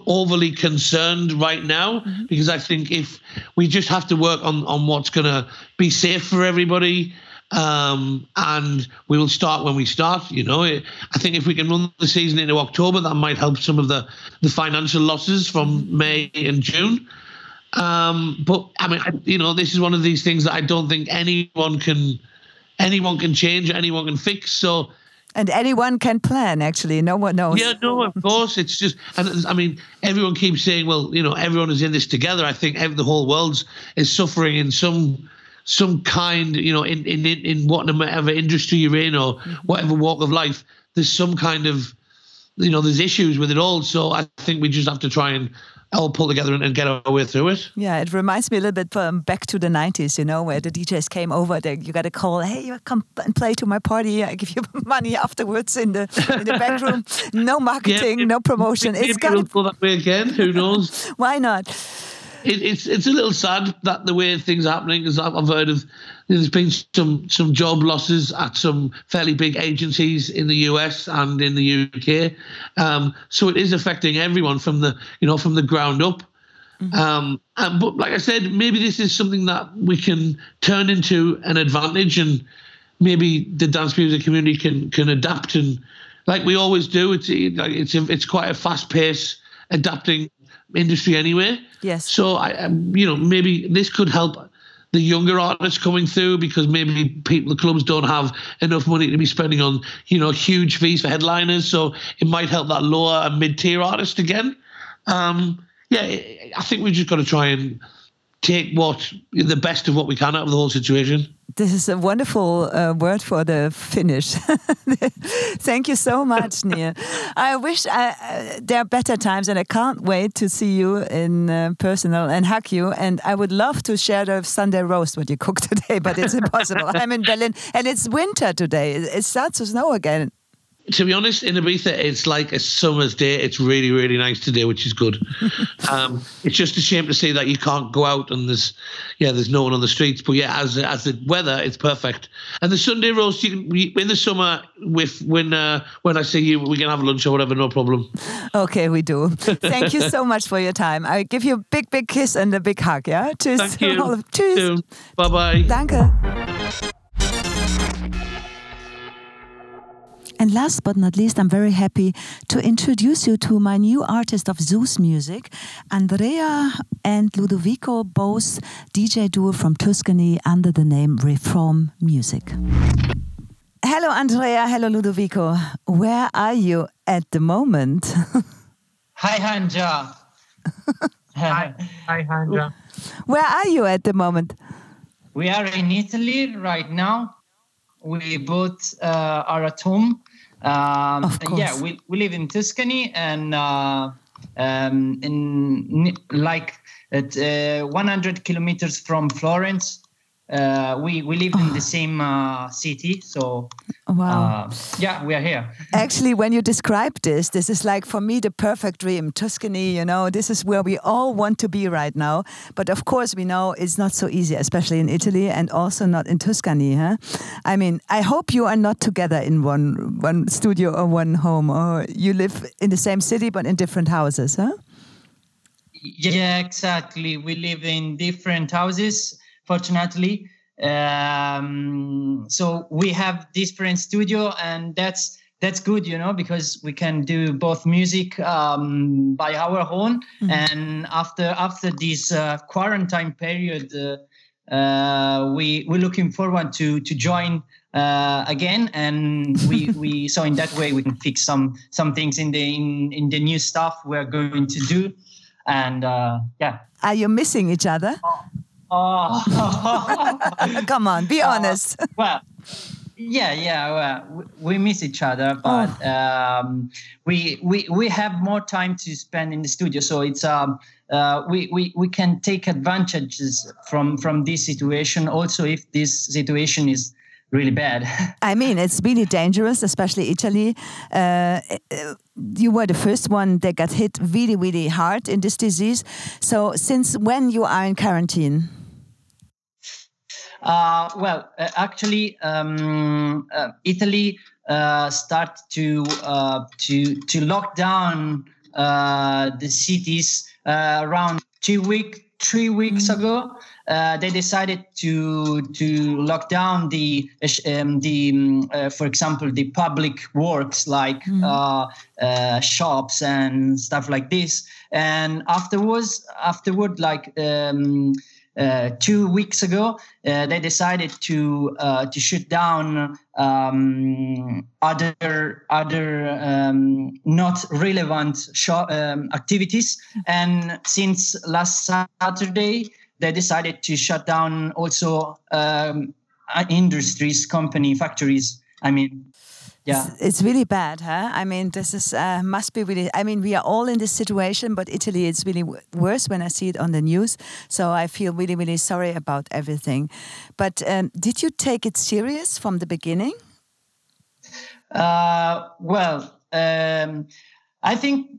[SPEAKER 5] overly concerned right now mm-hmm. because I think if we just have to work on on what's gonna be safe for everybody. Um, and we will start when we start. You know, I think if we can run the season into October, that might help some of the the financial losses from May and June. Um, but I mean, you know, this is one of these things that I don't think anyone can anyone can change, anyone can fix. So.
[SPEAKER 3] And anyone can plan, actually. No one knows.
[SPEAKER 5] Yeah, no, of course. It's just, and I mean, everyone keeps saying, well, you know, everyone is in this together. I think every, the whole world's is suffering in some some kind, you know, in in in whatever industry you're in or mm-hmm. whatever walk of life. There's some kind of, you know, there's issues with it all. So I think we just have to try and all pull together and, get our way through it.
[SPEAKER 3] Yeah, it reminds me a little bit um, back to the 90s, you know, where the DJs came over, they, you got a call, hey, you come and play to my party, I give you money afterwards in the in the bedroom. No marketing, yeah, no promotion.
[SPEAKER 5] Maybe
[SPEAKER 3] it's
[SPEAKER 5] got to that way again, who knows?
[SPEAKER 3] Why not?
[SPEAKER 5] It, it's it's a little sad that the way things are happening, because I've, I've heard of there's been some some job losses at some fairly big agencies in the US and in the UK. Um, so it is affecting everyone from the you know from the ground up. Mm-hmm. Um, and, but like I said, maybe this is something that we can turn into an advantage, and maybe the dance music community can can adapt and like we always do. It's it's it's quite a fast pace adapting industry anyway.
[SPEAKER 3] Yes.
[SPEAKER 5] So I, um, you know, maybe this could help the younger artists coming through because maybe people the clubs don't have enough money to be spending on you know huge fees for headliners so it might help that lower and mid-tier artist again um, yeah i think we've just got to try and take what the best of what we can out of the whole situation.
[SPEAKER 3] This is a wonderful uh, word for the finish. Thank you so much, Neil. I wish I, uh, there are better times, and I can't wait to see you in uh, personal and hug you. And I would love to share the Sunday roast what you cooked today, but it's impossible. I'm in Berlin, and it's winter today. It starts to snow again
[SPEAKER 5] to be honest, in Ibiza, it's like a summer's day. It's really, really nice today, which is good. um, it's just a shame to see that you can't go out and there's, yeah, there's no one on the streets. But yeah, as as the weather, it's perfect. And the Sunday roast, you can in the summer with when uh, when I see you, we can have lunch or whatever, no problem.
[SPEAKER 3] Okay, we do. Thank you so much for your time. I give you a big, big kiss and a big hug. Yeah,
[SPEAKER 5] cheers. Thank you. Cheers. Bye bye.
[SPEAKER 3] Danke. And last but not least, I'm very happy to introduce you to my new artist of Sous Music, Andrea and Ludovico, both DJ duo from Tuscany under the name Reform Music. Hello, Andrea. Hello, Ludovico. Where are you at the moment?
[SPEAKER 6] Hi, Anja.
[SPEAKER 5] Hi, hi, Anja.
[SPEAKER 3] Where are you at the moment?
[SPEAKER 6] We are in Italy right now we both uh, are at home. Um. Yeah, we, we live in Tuscany and uh, um, in like at uh, 100 kilometers from Florence uh, we we live in the oh. same uh, city, so
[SPEAKER 3] wow.
[SPEAKER 6] Uh, yeah, we are here.
[SPEAKER 3] Actually, when you describe this, this is like for me the perfect dream. Tuscany, you know, this is where we all want to be right now. But of course, we know it's not so easy, especially in Italy and also not in Tuscany. Huh? I mean, I hope you are not together in one one studio or one home, or you live in the same city but in different houses, huh?
[SPEAKER 6] Yeah, exactly. We live in different houses fortunately. Um, so we have different studio, and that's that's good, you know, because we can do both music um, by our own, mm-hmm. and after after this uh, quarantine period, uh, uh, we we're looking forward to to join uh, again, and we we so in that way we can fix some some things in the in, in the new stuff we're going to do, and uh, yeah.
[SPEAKER 3] Are you missing each other?
[SPEAKER 6] Oh.
[SPEAKER 3] Come on, be
[SPEAKER 6] Uh,
[SPEAKER 3] honest.
[SPEAKER 6] well, yeah, yeah. Well, we, we miss each other, but um, we we we have more time to spend in the studio, so it's um uh, we, we we can take advantages from from this situation. Also, if this situation is really bad.
[SPEAKER 3] I mean, it's really dangerous, especially Italy. Uh, uh, you were the first one that got hit really, really hard in this disease. So, since when you are in quarantine?
[SPEAKER 6] Uh, well, uh, actually, um, uh, Italy uh, started to uh, to to lock down uh, the cities uh, around two week, three weeks ago. Uh, they decided to to lock down the um, the um, uh, for example the public works like uh, uh, shops and stuff like this. And afterwards, afterward, like. Uh, two weeks ago, uh, they decided to uh, to shut down um, other other um, not relevant shop, um, activities. And since last Saturday, they decided to shut down also um, industries, company, factories. I mean, yeah.
[SPEAKER 3] It's, it's really bad, huh? I mean, this is uh, must be really. I mean, we are all in this situation, but Italy it's really w- worse when I see it on the news. So I feel really, really sorry about everything. But um, did you take it serious from the beginning?
[SPEAKER 6] Uh, well, um, I think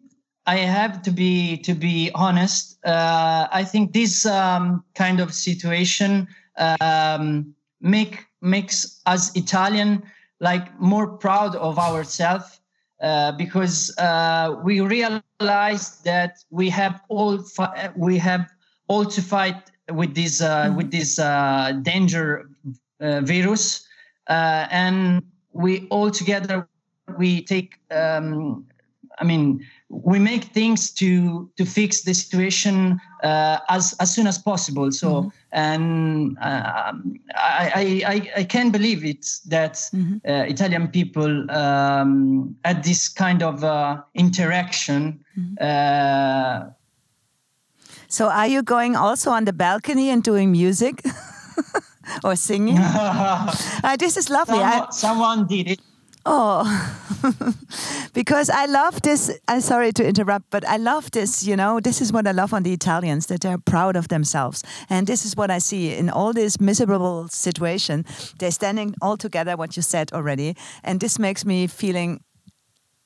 [SPEAKER 6] I have to be to be honest. Uh, I think this um, kind of situation um, make makes us Italian like more proud of ourselves uh, because uh, we realize that we have all fi- we have all to fight with this uh, with this uh, danger uh, virus, uh, and we all together we take. Um, I mean, we make things to to fix the situation uh, as as soon as possible. So, and um, I, I I I can't believe it that uh, Italian people um, had this kind of uh, interaction. Uh,
[SPEAKER 3] So are you going also on the balcony and doing music or singing? Uh, this is lovely. I,
[SPEAKER 6] someone, someone did it.
[SPEAKER 3] Oh, because I love this. I'm sorry to interrupt, but I love this. You know, this is what I love on the Italians that they're proud of themselves, and this is what I see in all this miserable situation. They're standing all together. What you said already, and this makes me feeling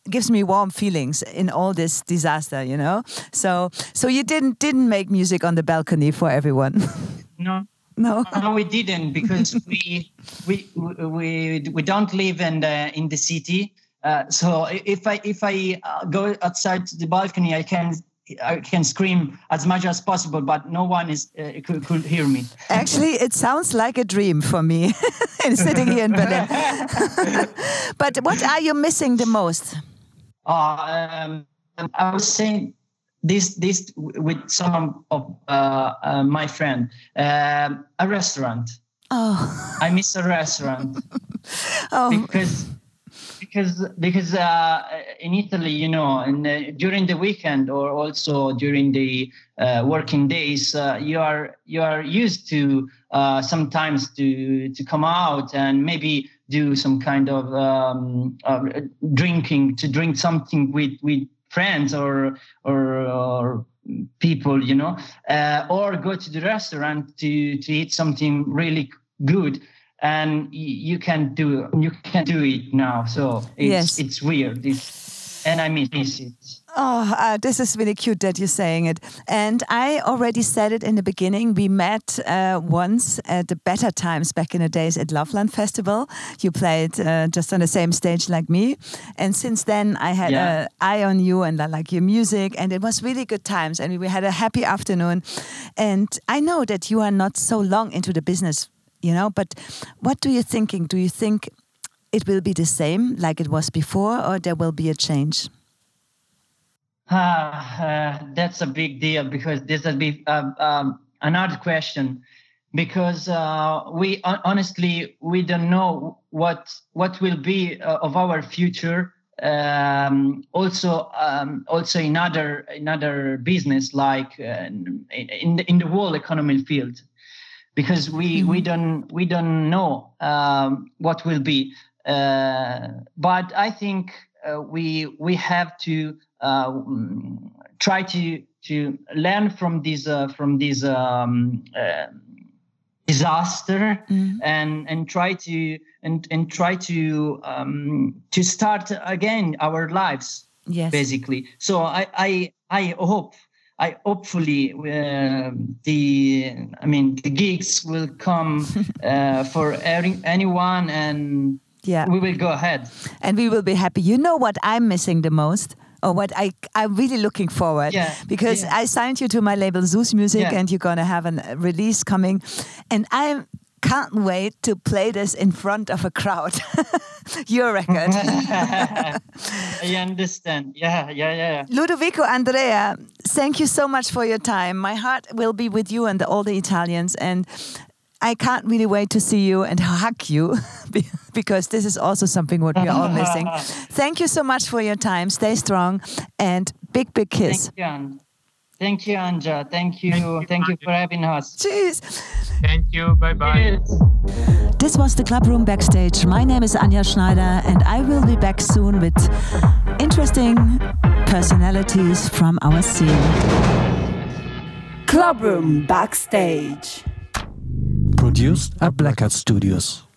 [SPEAKER 3] gives me warm feelings in all this disaster you know so so you didn't didn't make music on the balcony for everyone
[SPEAKER 6] No.
[SPEAKER 3] No
[SPEAKER 6] No, we didn't because we we we we don't live in the in the city. Uh, so if I if I uh, go outside the balcony, I can I can scream as much as possible, but no one is uh, could, could hear me.
[SPEAKER 3] Actually, it sounds like a dream for me, sitting here in Berlin. but what are you missing the most?
[SPEAKER 6] Uh, um, I was saying this this with some of uh, uh, my friend. Um, a restaurant.
[SPEAKER 3] Oh,
[SPEAKER 6] I miss a restaurant.
[SPEAKER 3] oh,
[SPEAKER 6] because because because uh, in Italy, you know, and uh, during the weekend or also during the uh, working days, uh, you are you are used to uh, sometimes to to come out and maybe do some kind of um, uh, drinking to drink something with with friends or or, or people, you know, uh, or go to the restaurant to to eat something really good. And you can do you can do it now. So it's
[SPEAKER 3] Yes.
[SPEAKER 6] it's weird. It's, and i miss it
[SPEAKER 3] oh uh, this is really cute that you're saying it. And I already said it in the beginning. We met uh, once at the Better Times back in the days at Loveland Festival. You played uh, just on the same stage like me. And since then, I had
[SPEAKER 6] Yeah.
[SPEAKER 3] an eye on you and I like your music. And it was really good times. And we had a happy afternoon. And I know that you are not so long into the business, you know, but what do you thinking? Do you think it will be the same like it was before or there will be a change?
[SPEAKER 6] Ah, uh, that's a big deal because this will be um, um, another question. Because uh, we honestly we don't know what what will be uh, of our future um, also um, also in other in other business like uh, in, in in the world economy field. Because we mm-hmm. we don't we don't know um, what will be. Uh, but I think uh, we we have to uh, try to to learn from this uh, from this um, disaster mm. and and try to and and try to um, to start again our lives yes basically so i i i hope I hopefully uh, the I mean the gigs will come uh, for any, anyone and yeah we will go ahead
[SPEAKER 3] and we will be happy. You know what I'm missing the most? Or what I I'm really looking forward yeah. because yeah. I signed you to my label Sous Music yeah. and you're gonna have a release coming, and I can't wait to play this in front of a crowd. Your record.
[SPEAKER 6] I understand. Yeah, yeah, yeah.
[SPEAKER 3] Ludovico Andrea, thank you so much for your time. My heart will be with you and all the Italians and I can't really wait to see you and hug you because this is also something what we are all missing. Thank you so much for your time. Stay strong and big, big kiss.
[SPEAKER 6] Thank you, Thank you Anja. Thank you. Thank you, Thank you for having us.
[SPEAKER 3] Cheers.
[SPEAKER 5] Thank you. Bye bye.
[SPEAKER 3] This was the Club Room Backstage. My name is Anja Schneider, and I will be back soon with interesting personalities from our scene.
[SPEAKER 1] Club Room Backstage
[SPEAKER 7] produced at Blackout Studios.